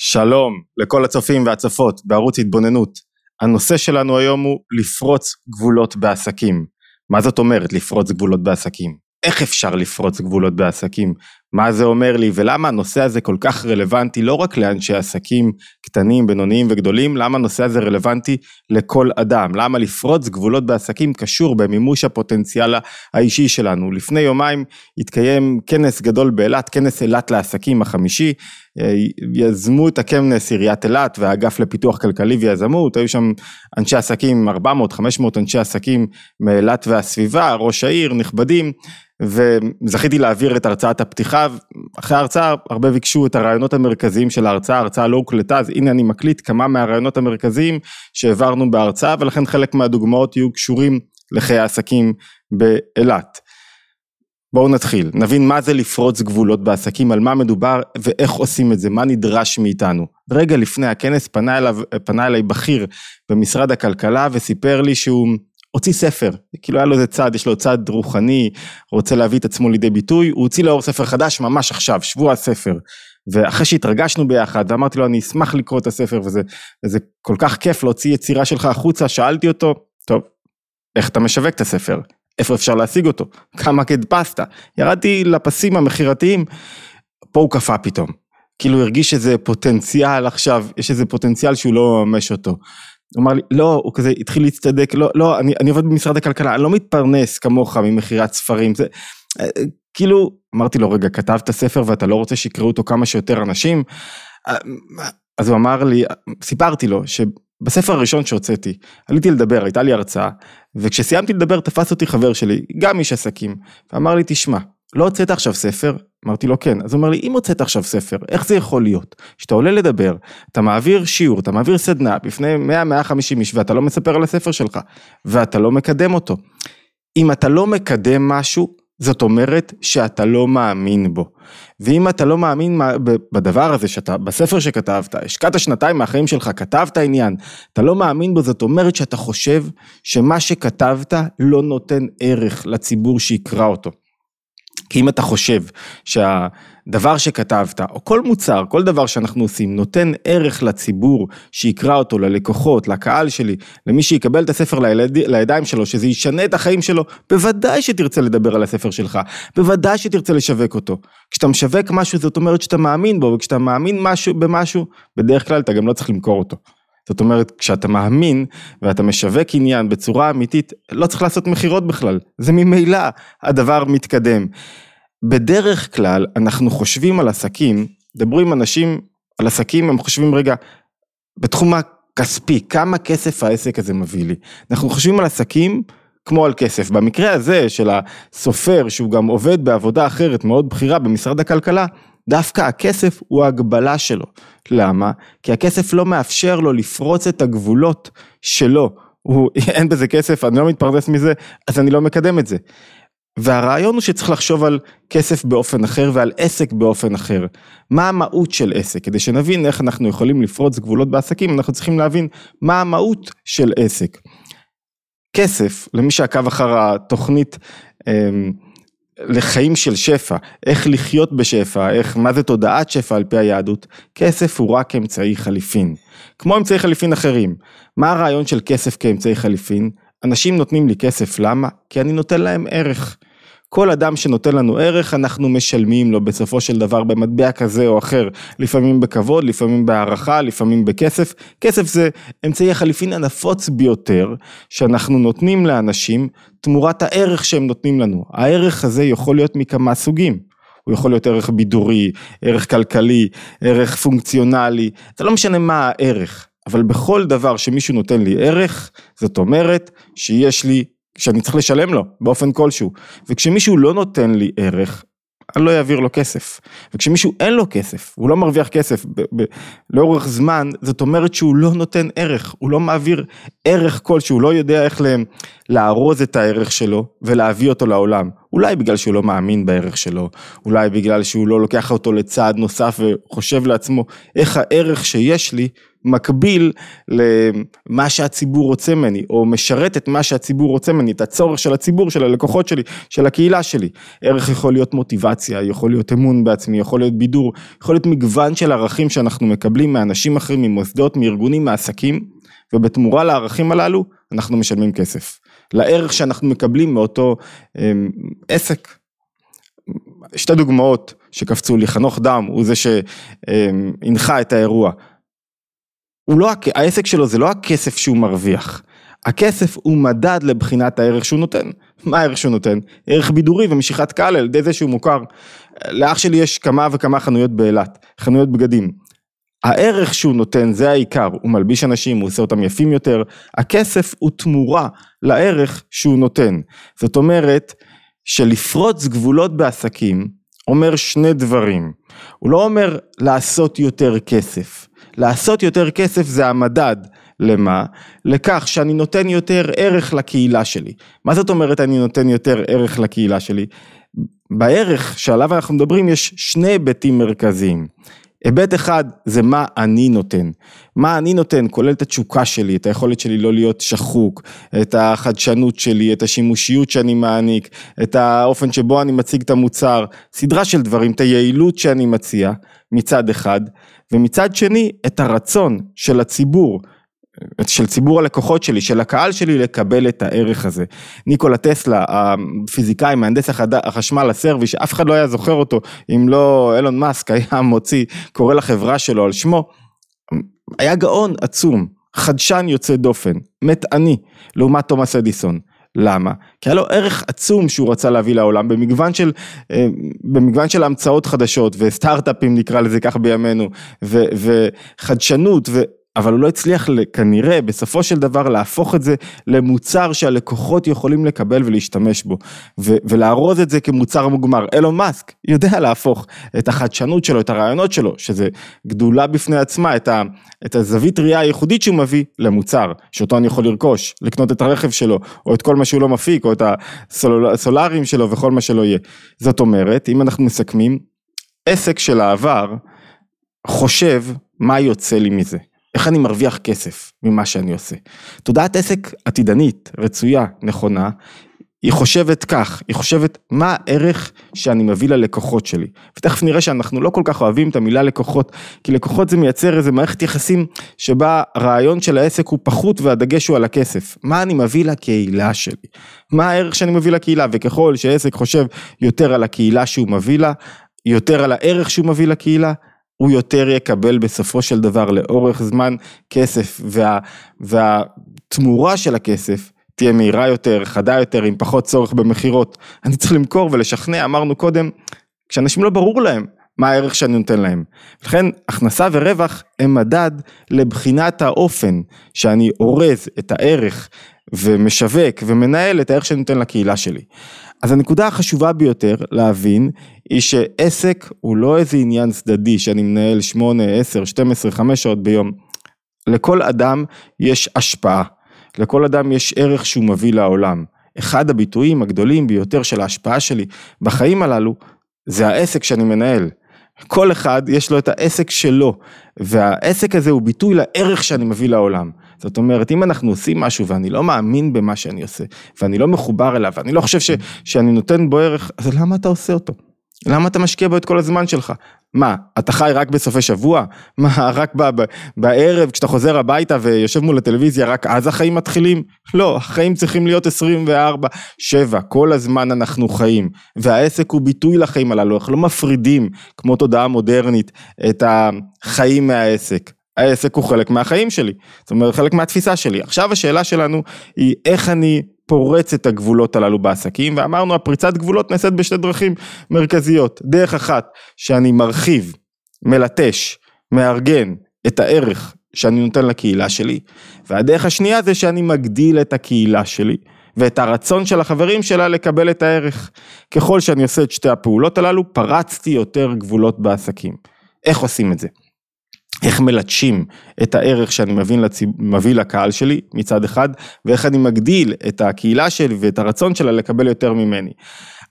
שלום לכל הצופים והצופות בערוץ התבוננות. הנושא שלנו היום הוא לפרוץ גבולות בעסקים. מה זאת אומרת לפרוץ גבולות בעסקים? איך אפשר לפרוץ גבולות בעסקים? מה זה אומר לי ולמה הנושא הזה כל כך רלוונטי לא רק לאנשי עסקים קטנים, בינוניים וגדולים, למה הנושא הזה רלוונטי לכל אדם, למה לפרוץ גבולות בעסקים קשור במימוש הפוטנציאל האישי שלנו. לפני יומיים התקיים כנס גדול באילת, כנס אילת לעסקים החמישי, יזמו את הכנס עיריית אילת והאגף לפיתוח כלכלי ויזמות, היו שם אנשי עסקים, 400-500 אנשי עסקים מאילת והסביבה, ראש העיר, נכבדים. וזכיתי להעביר את הרצאת הפתיחה, אחרי ההרצאה הרבה ביקשו את הרעיונות המרכזיים של ההרצאה, ההרצאה לא הוקלטה, אז הנה אני מקליט כמה מהרעיונות המרכזיים שהעברנו בהרצאה, ולכן חלק מהדוגמאות יהיו קשורים לחיי העסקים באילת. בואו נתחיל, נבין מה זה לפרוץ גבולות בעסקים, על מה מדובר ואיך עושים את זה, מה נדרש מאיתנו. רגע לפני הכנס פנה, אליו, פנה אליי בכיר במשרד הכלכלה וסיפר לי שהוא הוציא ספר, כאילו היה לו איזה צד, יש לו צד רוחני, רוצה להביא את עצמו לידי ביטוי, הוא הוציא לאור ספר חדש ממש עכשיו, שבוע הספר. ואחרי שהתרגשנו ביחד, ואמרתי לו אני אשמח לקרוא את הספר וזה, וזה כל כך כיף להוציא יצירה שלך החוצה, שאלתי אותו, טוב, איך אתה משווק את הספר? איפה אפשר להשיג אותו? כמה הדפסת? ירדתי לפסים המכירתיים, פה הוא קפא פתאום. כאילו הרגיש איזה פוטנציאל עכשיו, יש איזה פוטנציאל שהוא לא ממש אותו. הוא אמר לי, לא, הוא כזה התחיל להצטדק, לא, לא, אני, אני עובד במשרד הכלכלה, אני לא מתפרנס כמוך ממכירת ספרים, זה, כאילו, אמרתי לו, רגע, כתבת ספר ואתה לא רוצה שיקראו אותו כמה שיותר אנשים? אז הוא אמר לי, סיפרתי לו, שבספר הראשון שהוצאתי, עליתי לדבר, הייתה לי הרצאה, וכשסיימתי לדבר תפס אותי חבר שלי, גם איש עסקים, ואמר לי, תשמע, לא הוצאת עכשיו ספר? אמרתי לו כן. אז הוא אומר לי, אם הוצאת עכשיו ספר, איך זה יכול להיות? שאתה עולה לדבר, אתה מעביר שיעור, אתה מעביר סדנה בפני 100-150 איש ואתה לא מספר על הספר שלך, ואתה לא מקדם אותו. אם אתה לא מקדם משהו, זאת אומרת שאתה לא מאמין בו. ואם אתה לא מאמין בדבר הזה שאתה, בספר שכתבת, השקעת שנתיים מהחיים שלך, כתבת עניין, אתה לא מאמין בו, זאת אומרת שאתה חושב שמה שכתבת לא נותן ערך לציבור שיקרא אותו. כי אם אתה חושב שהדבר שכתבת, או כל מוצר, כל דבר שאנחנו עושים, נותן ערך לציבור שיקרא אותו, ללקוחות, לקהל שלי, למי שיקבל את הספר ליד, לידיים שלו, שזה ישנה את החיים שלו, בוודאי שתרצה לדבר על הספר שלך, בוודאי שתרצה לשווק אותו. כשאתה משווק משהו זאת אומרת שאתה מאמין בו, וכשאתה מאמין משהו במשהו, בדרך כלל אתה גם לא צריך למכור אותו. זאת אומרת, כשאתה מאמין ואתה משווק עניין בצורה אמיתית, לא צריך לעשות מכירות בכלל, זה ממילא הדבר מתקדם. בדרך כלל אנחנו חושבים על עסקים, דברו עם אנשים על עסקים, הם חושבים רגע, בתחום הכספי, כמה כסף העסק הזה מביא לי. אנחנו חושבים על עסקים כמו על כסף. במקרה הזה של הסופר, שהוא גם עובד בעבודה אחרת מאוד בכירה במשרד הכלכלה, דווקא הכסף הוא ההגבלה שלו. למה? כי הכסף לא מאפשר לו לפרוץ את הגבולות שלו. הוא, אין בזה כסף, אני לא מתפרנס מזה, אז אני לא מקדם את זה. והרעיון הוא שצריך לחשוב על כסף באופן אחר ועל עסק באופן אחר. מה המהות של עסק? כדי שנבין איך אנחנו יכולים לפרוץ גבולות בעסקים, אנחנו צריכים להבין מה המהות של עסק. כסף, למי שעקב אחר התוכנית, אמ, לחיים של שפע, איך לחיות בשפע, איך, מה זה תודעת שפע על פי היהדות, כסף הוא רק אמצעי חליפין. כמו אמצעי חליפין אחרים. מה הרעיון של כסף כאמצעי חליפין? אנשים נותנים לי כסף, למה? כי אני נותן להם ערך. כל אדם שנותן לנו ערך אנחנו משלמים לו בסופו של דבר במטבע כזה או אחר, לפעמים בכבוד, לפעמים בהערכה, לפעמים בכסף. כסף זה אמצעי החליפין הנפוץ ביותר שאנחנו נותנים לאנשים תמורת הערך שהם נותנים לנו. הערך הזה יכול להיות מכמה סוגים. הוא יכול להיות ערך בידורי, ערך כלכלי, ערך פונקציונלי, זה לא משנה מה הערך, אבל בכל דבר שמישהו נותן לי ערך, זאת אומרת שיש לי שאני צריך לשלם לו באופן כלשהו. וכשמישהו לא נותן לי ערך, אני לא אעביר לו כסף. וכשמישהו אין לו כסף, הוא לא מרוויח כסף ב- ב- לאורך זמן, זאת אומרת שהוא לא נותן ערך, הוא לא מעביר ערך כלשהו, הוא לא יודע איך לארוז את הערך שלו ולהביא אותו לעולם. אולי בגלל שהוא לא מאמין בערך שלו, אולי בגלל שהוא לא לוקח אותו לצעד נוסף וחושב לעצמו איך הערך שיש לי מקביל למה שהציבור רוצה ממני, או משרת את מה שהציבור רוצה ממני, את הצורך של הציבור, של הלקוחות שלי, של הקהילה שלי. ערך יכול להיות מוטיבציה, יכול להיות אמון בעצמי, יכול להיות בידור, יכול להיות מגוון של ערכים שאנחנו מקבלים מאנשים אחרים, ממוסדות, מארגונים, מעסקים, ובתמורה לערכים הללו, אנחנו משלמים כסף. לערך שאנחנו מקבלים מאותו אמ, עסק. שתי דוגמאות שקפצו לי, חנוך דם הוא זה שהנחה את האירוע. הוא לא, העסק שלו זה לא הכסף שהוא מרוויח, הכסף הוא מדד לבחינת הערך שהוא נותן. מה הערך שהוא נותן? ערך בידורי ומשיכת קהל על ידי זה שהוא מוכר. לאח שלי יש כמה וכמה חנויות באילת, חנויות בגדים. הערך שהוא נותן זה העיקר, הוא מלביש אנשים, הוא עושה אותם יפים יותר, הכסף הוא תמורה לערך שהוא נותן. זאת אומרת שלפרוץ גבולות בעסקים אומר שני דברים, הוא לא אומר לעשות יותר כסף, לעשות יותר כסף זה המדד, למה? לכך שאני נותן יותר ערך לקהילה שלי. מה זאת אומרת אני נותן יותר ערך לקהילה שלי? בערך שעליו אנחנו מדברים יש שני היבטים מרכזיים. היבט אחד זה מה אני נותן, מה אני נותן כולל את התשוקה שלי, את היכולת שלי לא להיות שחוק, את החדשנות שלי, את השימושיות שאני מעניק, את האופן שבו אני מציג את המוצר, סדרה של דברים, את היעילות שאני מציע מצד אחד, ומצד שני את הרצון של הציבור של ציבור הלקוחות שלי, של הקהל שלי לקבל את הערך הזה. ניקולה טסלה, הפיזיקאי, מהנדס החשמל הסרבי, שאף אחד לא היה זוכר אותו, אם לא אילון מאסק היה מוציא, קורא לחברה שלו על שמו, היה גאון עצום, חדשן יוצא דופן, מטעני, לעומת תומאס אדיסון. למה? כי היה לו ערך עצום שהוא רצה להביא לעולם במגוון של, אה, במגוון של המצאות חדשות וסטארט-אפים נקרא לזה כך בימינו ו, וחדשנות אבל הוא לא הצליח כנראה בסופו של דבר להפוך את זה למוצר שהלקוחות יכולים לקבל ולהשתמש בו ולארוז את זה כמוצר מוגמר. אילון מאסק יודע להפוך את החדשנות שלו, את הרעיונות שלו, שזה גדולה בפני עצמה, את, ה- את הזווית ראייה הייחודית שהוא מביא למוצר, שאותו אני יכול לרכוש, לקנות את הרכב שלו, או את כל מה שהוא לא מפיק, או את הסולארים שלו וכל מה שלא יהיה. זאת אומרת, אם אנחנו מסכמים, עסק של העבר חושב מה יוצא לי מזה. איך אני מרוויח כסף ממה שאני עושה. תודעת עסק עתידנית, רצויה, נכונה, היא חושבת כך, היא חושבת מה הערך שאני מביא ללקוחות שלי. ותכף נראה שאנחנו לא כל כך אוהבים את המילה לקוחות, כי לקוחות זה מייצר איזה מערכת יחסים שבה הרעיון של העסק הוא פחות והדגש הוא על הכסף. מה אני מביא לקהילה שלי? מה הערך שאני מביא לקהילה? וככל שעסק חושב יותר על הקהילה שהוא מביא לה, יותר על הערך שהוא מביא לקהילה, הוא יותר יקבל בסופו של דבר לאורך זמן כסף וה, והתמורה של הכסף תהיה מהירה יותר, חדה יותר, עם פחות צורך במכירות. אני צריך למכור ולשכנע, אמרנו קודם, כשאנשים לא ברור להם מה הערך שאני נותן להם. לכן הכנסה ורווח הם מדד לבחינת האופן שאני אורז את הערך ומשווק ומנהל את הערך שאני נותן לקהילה שלי. אז הנקודה החשובה ביותר להבין היא שעסק הוא לא איזה עניין צדדי שאני מנהל 8, 10, 12, 5 שעות ביום. לכל אדם יש השפעה, לכל אדם יש ערך שהוא מביא לעולם. אחד הביטויים הגדולים ביותר של ההשפעה שלי בחיים הללו זה העסק שאני מנהל. כל אחד יש לו את העסק שלו והעסק הזה הוא ביטוי לערך שאני מביא לעולם. זאת אומרת, אם אנחנו עושים משהו ואני לא מאמין במה שאני עושה, ואני לא מחובר אליו, ואני לא חושב ש, שאני נותן בו ערך, אז למה אתה עושה אותו? למה אתה משקיע בו את כל הזמן שלך? מה, אתה חי רק בסופי שבוע? מה, רק ב, ב, בערב כשאתה חוזר הביתה ויושב מול הטלוויזיה, רק אז החיים מתחילים? לא, החיים צריכים להיות 24, 7, כל הזמן אנחנו חיים. והעסק הוא ביטוי לחיים הללו, אנחנו לא מפרידים, כמו תודעה מודרנית, את החיים מהעסק. העסק הוא חלק מהחיים שלי, זאת אומרת חלק מהתפיסה שלי. עכשיו השאלה שלנו היא איך אני פורץ את הגבולות הללו בעסקים, ואמרנו הפריצת גבולות נעשית בשתי דרכים מרכזיות. דרך אחת, שאני מרחיב, מלטש, מארגן את הערך שאני נותן לקהילה שלי, והדרך השנייה זה שאני מגדיל את הקהילה שלי. ואת הרצון של החברים שלה לקבל את הערך. ככל שאני עושה את שתי הפעולות הללו, פרצתי יותר גבולות בעסקים. איך עושים את זה? איך מלטשים את הערך שאני מבין לציב... מביא לקהל שלי מצד אחד, ואיך אני מגדיל את הקהילה שלי ואת הרצון שלה לקבל יותר ממני.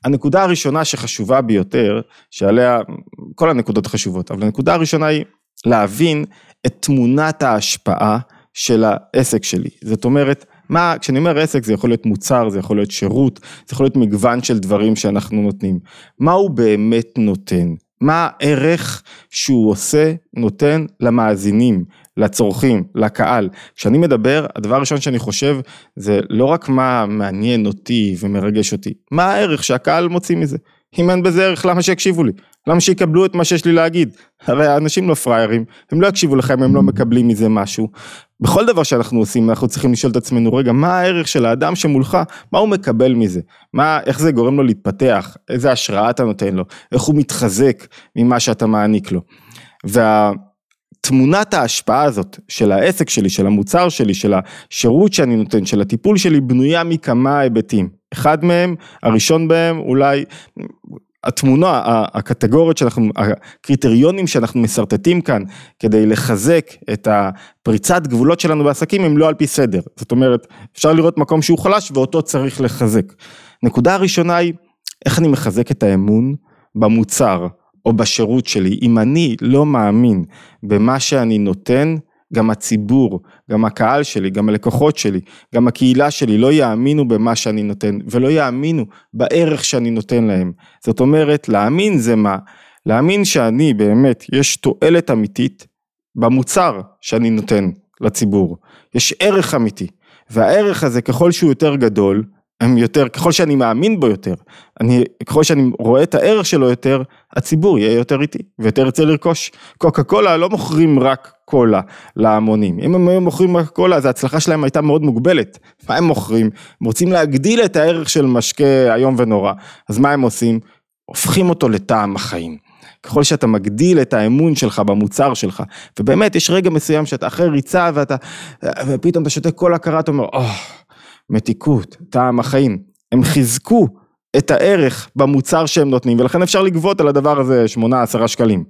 הנקודה הראשונה שחשובה ביותר, שעליה, כל הנקודות חשובות, אבל הנקודה הראשונה היא להבין את תמונת ההשפעה של העסק שלי. זאת אומרת, מה, כשאני אומר עסק זה יכול להיות מוצר, זה יכול להיות שירות, זה יכול להיות מגוון של דברים שאנחנו נותנים. מה הוא באמת נותן? מה הערך שהוא עושה, נותן למאזינים, לצורכים, לקהל. כשאני מדבר, הדבר הראשון שאני חושב זה לא רק מה מעניין אותי ומרגש אותי, מה הערך שהקהל מוציא מזה. אם אין בזה ערך, למה שיקשיבו לי? למה שיקבלו את מה שיש לי להגיד? הרי האנשים לא פראיירים, הם לא יקשיבו לך אם הם לא מקבלים מזה משהו. בכל דבר שאנחנו עושים אנחנו צריכים לשאול את עצמנו, רגע, מה הערך של האדם שמולך, מה הוא מקבל מזה? מה, איך זה גורם לו להתפתח? איזה השראה אתה נותן לו? איך הוא מתחזק ממה שאתה מעניק לו? וה... תמונת ההשפעה הזאת של העסק שלי, של המוצר שלי, של השירות שאני נותן, של הטיפול שלי, בנויה מכמה היבטים. אחד מהם, הראשון בהם, אולי התמונה, הקטגוריות שאנחנו, הקריטריונים שאנחנו משרטטים כאן כדי לחזק את הפריצת גבולות שלנו בעסקים הם לא על פי סדר. זאת אומרת, אפשר לראות מקום שהוא חלש ואותו צריך לחזק. נקודה הראשונה היא, איך אני מחזק את האמון במוצר או בשירות שלי. אם אני לא מאמין במה שאני נותן, גם הציבור, גם הקהל שלי, גם הלקוחות שלי, גם הקהילה שלי לא יאמינו במה שאני נותן ולא יאמינו בערך שאני נותן להם. זאת אומרת, להאמין זה מה? להאמין שאני באמת, יש תועלת אמיתית במוצר שאני נותן לציבור. יש ערך אמיתי, והערך הזה ככל שהוא יותר גדול, הם יותר, ככל שאני מאמין בו יותר, אני, ככל שאני רואה את הערך שלו יותר, הציבור יהיה יותר איתי ויותר ירצה לרכוש. קוקה קולה לא מוכרים רק קולה להמונים, אם הם היו מוכרים רק קולה אז ההצלחה שלהם הייתה מאוד מוגבלת. מה הם מוכרים? הם רוצים להגדיל את הערך של משקה איום ונורא, אז מה הם עושים? הופכים אותו לטעם החיים. ככל שאתה מגדיל את האמון שלך במוצר שלך, ובאמת יש רגע מסוים שאתה אחרי ריצה ואתה, ופתאום אתה שותה קולה קרה, אתה אומר, oh, מתיקות, טעם החיים, הם חיזקו את הערך במוצר שהם נותנים ולכן אפשר לגבות על הדבר הזה 8-10 שקלים.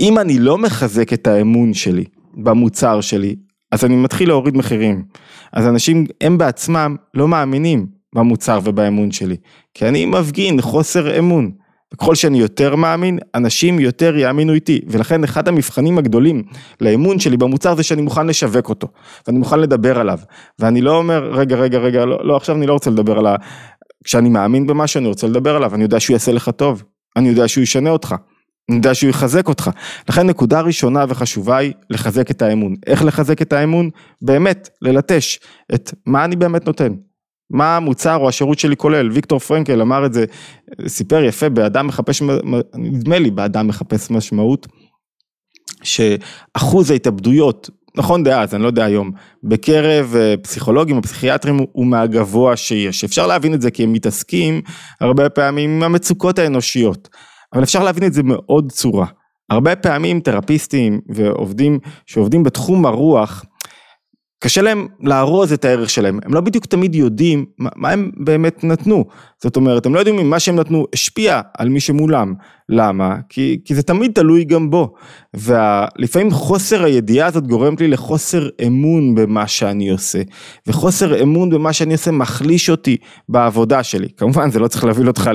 אם אני לא מחזק את האמון שלי במוצר שלי, אז אני מתחיל להוריד מחירים. אז אנשים הם בעצמם לא מאמינים במוצר ובאמון שלי, כי אני מפגין חוסר אמון. וככל שאני יותר מאמין, אנשים יותר יאמינו איתי, ולכן אחד המבחנים הגדולים לאמון שלי במוצר זה שאני מוכן לשווק אותו, ואני מוכן לדבר עליו, ואני לא אומר, רגע, רגע, רגע, לא, לא עכשיו אני לא רוצה לדבר על ה... כשאני מאמין במשהו אני רוצה לדבר עליו, אני יודע שהוא יעשה לך טוב, אני יודע שהוא ישנה אותך, אני יודע שהוא יחזק אותך. לכן נקודה ראשונה וחשובה היא לחזק את האמון. איך לחזק את האמון? באמת, ללטש את מה אני באמת נותן. מה המוצר או השירות שלי כולל, ויקטור פרנקל אמר את זה, סיפר יפה באדם מחפש, נדמה לי באדם מחפש משמעות, שאחוז ההתאבדויות, נכון דאז, אני לא יודע היום, בקרב אה, פסיכולוגים או פסיכיאטרים הוא מהגבוה שיש, אפשר להבין את זה כי הם מתעסקים הרבה פעמים עם המצוקות האנושיות, אבל אפשר להבין את זה מאוד צורה. הרבה פעמים תרפיסטים ועובדים שעובדים בתחום הרוח, קשה להם לארוז את הערך שלהם, הם לא בדיוק תמיד יודעים מה, הם באמת נתנו, זאת אומרת הם לא יודעים אם מה שהם נתנו השפיע על מי שמולם, למה? כי, כי זה תמיד תלוי גם בו, ולפעמים חוסר הידיעה הזאת גורמת לי לחוסר אמון במה שאני עושה, וחוסר אמון במה שאני עושה מחליש אותי בעבודה שלי, כמובן זה לא צריך להוביל אותך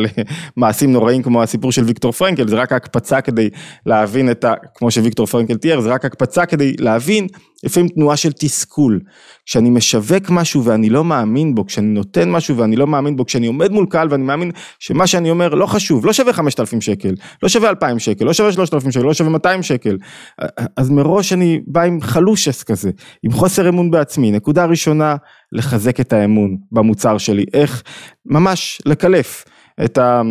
למעשים נוראים כמו הסיפור של ויקטור פרנקל, זה רק הקפצה כדי להבין את ה... כמו שוויקטור פרנקל תיאר, זה רק הקפצה כדי להבין לפעמים תנועה של תסכול, כשאני משווק משהו ואני לא מאמין בו, כשאני נותן משהו ואני לא מאמין בו, כשאני עומד מול קהל ואני מאמין שמה שאני אומר לא חשוב, לא שווה 5,000 שקל, לא שווה 2,000 שקל, לא שווה 3,000 שקל, לא שווה 200 שקל, אז מראש אני בא עם חלושס כזה, עם חוסר אמון בעצמי. נקודה ראשונה, לחזק את האמון במוצר שלי, איך ממש לקלף את, ה,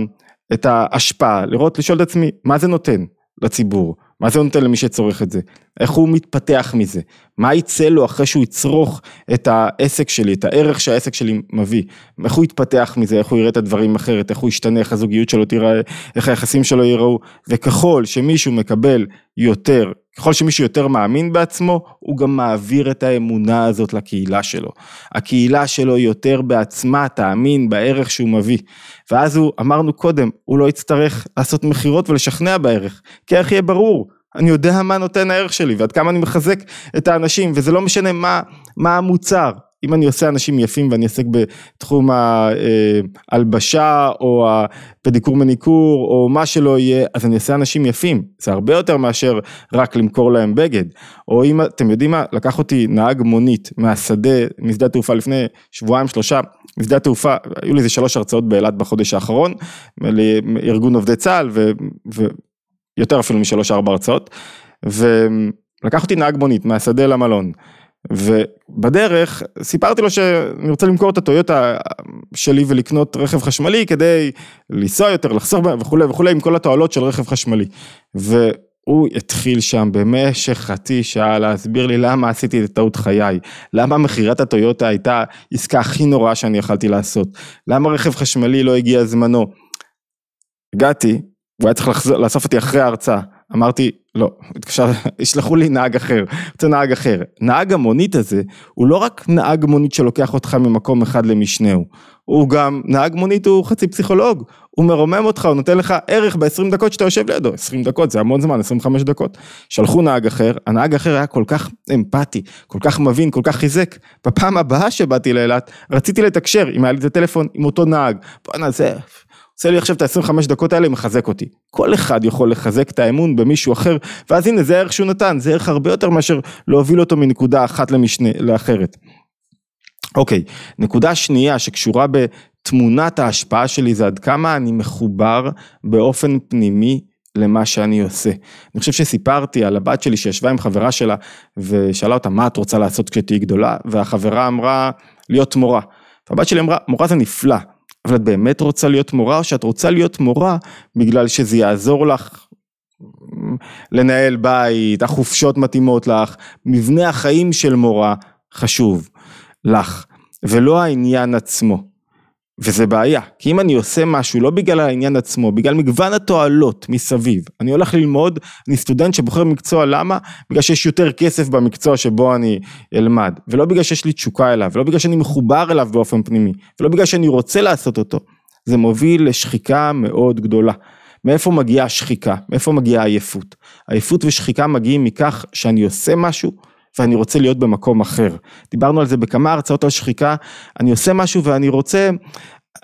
את ההשפעה, לראות, לשאול את עצמי, מה זה נותן לציבור? מה זה נותן למי שצורך את זה? איך הוא מתפתח מזה? מה יצא לו אחרי שהוא יצרוך את העסק שלי, את הערך שהעסק שלי מביא? איך הוא יתפתח מזה? איך הוא יראה את הדברים אחרת? איך הוא ישתנה? איך הזוגיות שלו תיראה? איך היחסים שלו ייראו? וככל שמישהו מקבל יותר, ככל שמישהו יותר מאמין בעצמו, הוא גם מעביר את האמונה הזאת לקהילה שלו. הקהילה שלו יותר בעצמה תאמין בערך שהוא מביא. ואז הוא, אמרנו קודם, הוא לא יצטרך לעשות מכירות ולשכנע בערך, כי הערך יהיה ברור. אני יודע מה נותן הערך שלי ועד כמה אני מחזק את האנשים וזה לא משנה מה, מה המוצר. אם אני עושה אנשים יפים ואני עוסק בתחום ההלבשה או הפדיקור מניקור או מה שלא יהיה, אז אני אעשה אנשים יפים, זה הרבה יותר מאשר רק למכור להם בגד. או אם אתם יודעים מה, לקח אותי נהג מונית מהשדה, משדה התעופה לפני שבועיים שלושה, משדה התעופה, היו לי איזה שלוש הרצאות באילת בחודש האחרון, לארגון עובדי צה"ל ויותר אפילו משלוש ארבע הרצאות. ולקח אותי נהג מונית מהשדה למלון. ובדרך סיפרתי לו שאני רוצה למכור את הטויוטה שלי ולקנות רכב חשמלי כדי לנסוע יותר, לחסוך וכולי וכולי עם כל התועלות של רכב חשמלי. והוא התחיל שם במשך חצי שעה להסביר לי למה עשיתי את טעות חיי, למה מכירת הטויוטה הייתה עסקה הכי נוראה שאני יכלתי לעשות, למה רכב חשמלי לא הגיע זמנו. הגעתי, הוא היה צריך לחזור, לאסוף אותי אחרי ההרצאה. אמרתי, לא, התקשר, ישלחו לי נהג אחר, רוצה נהג אחר. נהג המונית הזה, הוא לא רק נהג מונית שלוקח אותך ממקום אחד למשנהו, הוא גם, נהג מונית הוא חצי פסיכולוג, הוא מרומם אותך, הוא נותן לך ערך ב-20 דקות שאתה יושב לידו, 20 דקות זה המון זמן, 25 דקות. שלחו נהג אחר, הנהג האחר היה כל כך אמפתי, כל כך מבין, כל כך חיזק. בפעם הבאה שבאתי לאילת, רציתי לתקשר, אם היה לי את הטלפון, עם אותו נהג. בואנה זה... עושה לי עכשיו את ה-25 דקות האלה, מחזק אותי. כל אחד יכול לחזק את האמון במישהו אחר, ואז הנה זה הערך שהוא נתן, זה ערך הרבה יותר מאשר להוביל אותו מנקודה אחת למשנה, לאחרת. אוקיי, נקודה שנייה שקשורה בתמונת ההשפעה שלי זה עד כמה אני מחובר באופן פנימי למה שאני עושה. אני חושב שסיפרתי על הבת שלי שישבה עם חברה שלה ושאלה אותה מה את רוצה לעשות כשתהיי גדולה והחברה אמרה להיות מורה. והבת שלי אמרה מורה זה נפלא אבל את באמת רוצה להיות מורה או שאת רוצה להיות מורה בגלל שזה יעזור לך לנהל בית, החופשות מתאימות לך, מבנה החיים של מורה חשוב לך ולא העניין עצמו. וזה בעיה, כי אם אני עושה משהו לא בגלל העניין עצמו, בגלל מגוון התועלות מסביב, אני הולך ללמוד, אני סטודנט שבוחר מקצוע, למה? בגלל שיש יותר כסף במקצוע שבו אני אלמד, ולא בגלל שיש לי תשוקה אליו, ולא בגלל שאני מחובר אליו באופן פנימי, ולא בגלל שאני רוצה לעשות אותו, זה מוביל לשחיקה מאוד גדולה. מאיפה מגיעה השחיקה? מאיפה מגיעה העייפות? עייפות ושחיקה מגיעים מכך שאני עושה משהו ואני רוצה להיות במקום אחר. דיברנו על זה בכמה הרצאות על שחיקה, אני עושה משהו ואני רוצה,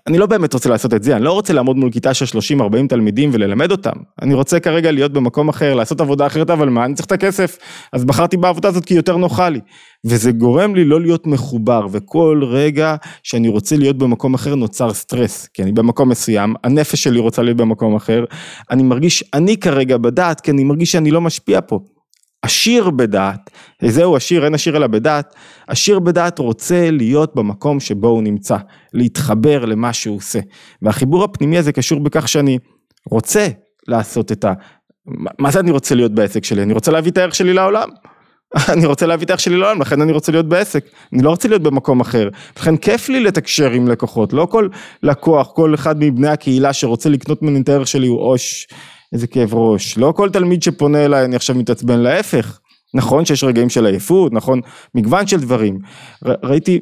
אני לא באמת רוצה לעשות את זה, אני לא רוצה לעמוד מול כיתה של 30-40 תלמידים וללמד אותם, אני רוצה כרגע להיות במקום אחר, לעשות עבודה אחרת, אבל מה, אני צריך את הכסף, אז בחרתי בעבודה הזאת כי יותר נוחה לי, וזה גורם לי לא להיות מחובר, וכל רגע שאני רוצה להיות במקום אחר נוצר סטרס, כי אני במקום מסוים, הנפש שלי רוצה להיות במקום אחר, אני מרגיש אני כרגע בדעת, כי אני מרגיש שאני לא משפיע פה, עשיר בדעת, זהו עשיר, אין עשיר אלא בדעת, עשיר בדעת רוצה להיות במקום שבו הוא נמצא, להתחבר למה שהוא עושה. והחיבור הפנימי הזה קשור בכך שאני רוצה לעשות את ה... מה זה אני רוצה להיות בעסק שלי? אני רוצה להביא את הערך שלי לעולם. אני רוצה להביא את הערך שלי לעולם, לכן אני רוצה להיות בעסק, אני לא רוצה להיות במקום אחר, לכן כיף לי לתקשר עם לקוחות, לא כל לקוח, כל אחד מבני הקהילה שרוצה לקנות ממני את הערך שלי הוא עוש איזה כאב ראש. לא כל תלמיד שפונה אליי אני עכשיו מתעצבן, להפך. נכון שיש רגעים של עייפות, נכון, מגוון של דברים. ר, ראיתי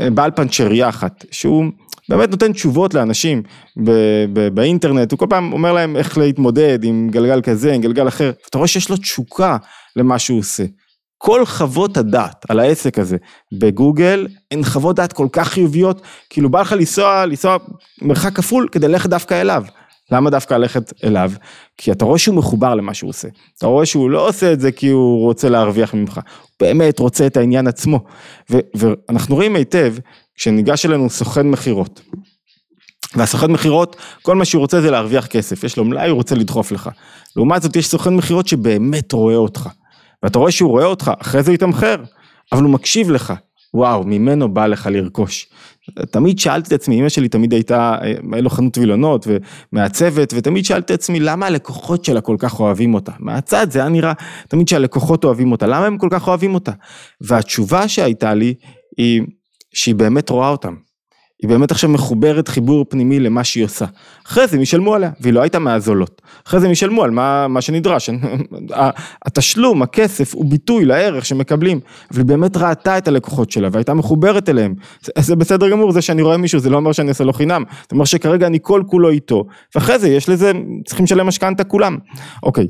אה, בעל פנצ'ריה אחת, שהוא באמת נותן תשובות לאנשים ב- ב- באינטרנט, הוא כל פעם אומר להם איך להתמודד עם גלגל כזה, עם גלגל אחר, אתה רואה שיש לו תשוקה למה שהוא עושה. כל חוות הדעת על העסק הזה בגוגל הן חוות דעת כל כך חיוביות, כאילו בא לך לנסוע, לנסוע מרחק כפול כדי ללכת דווקא אליו. למה דווקא ללכת אליו? כי אתה רואה שהוא מחובר למה שהוא עושה. אתה רואה שהוא לא עושה את זה כי הוא רוצה להרוויח ממך, הוא באמת רוצה את העניין עצמו. ו- ואנחנו רואים היטב, כשניגש אלינו סוכן מכירות. והסוכן מכירות, כל מה שהוא רוצה זה להרוויח כסף, יש לו מלאי, הוא רוצה לדחוף לך. לעומת זאת יש סוכן מכירות שבאמת רואה אותך. ואתה רואה שהוא רואה אותך, אחרי זה יתמחר, אבל הוא מקשיב לך. וואו, ממנו בא לך לרכוש. תמיד שאלתי את עצמי, אמא שלי תמיד הייתה, היה לו חנות וילונות ומעצבת, ותמיד שאלתי את עצמי, למה הלקוחות שלה כל כך אוהבים אותה? מהצד זה היה נראה תמיד שהלקוחות אוהבים אותה, למה הם כל כך אוהבים אותה? והתשובה שהייתה לי, היא שהיא באמת רואה אותם. היא באמת עכשיו מחוברת חיבור פנימי למה שהיא עושה. אחרי זה הם ישלמו עליה, והיא לא הייתה מהזולות. אחרי זה הם ישלמו על מה, מה שנדרש. התשלום, הכסף, הוא ביטוי לערך שמקבלים. אבל היא באמת ראתה את הלקוחות שלה והייתה מחוברת אליהם. זה, זה בסדר גמור, זה שאני רואה מישהו, זה לא אומר שאני אעשה לו חינם. זה אומר שכרגע אני כל כולו איתו. ואחרי זה יש לזה, צריכים לשלם משכנתה כולם. אוקיי.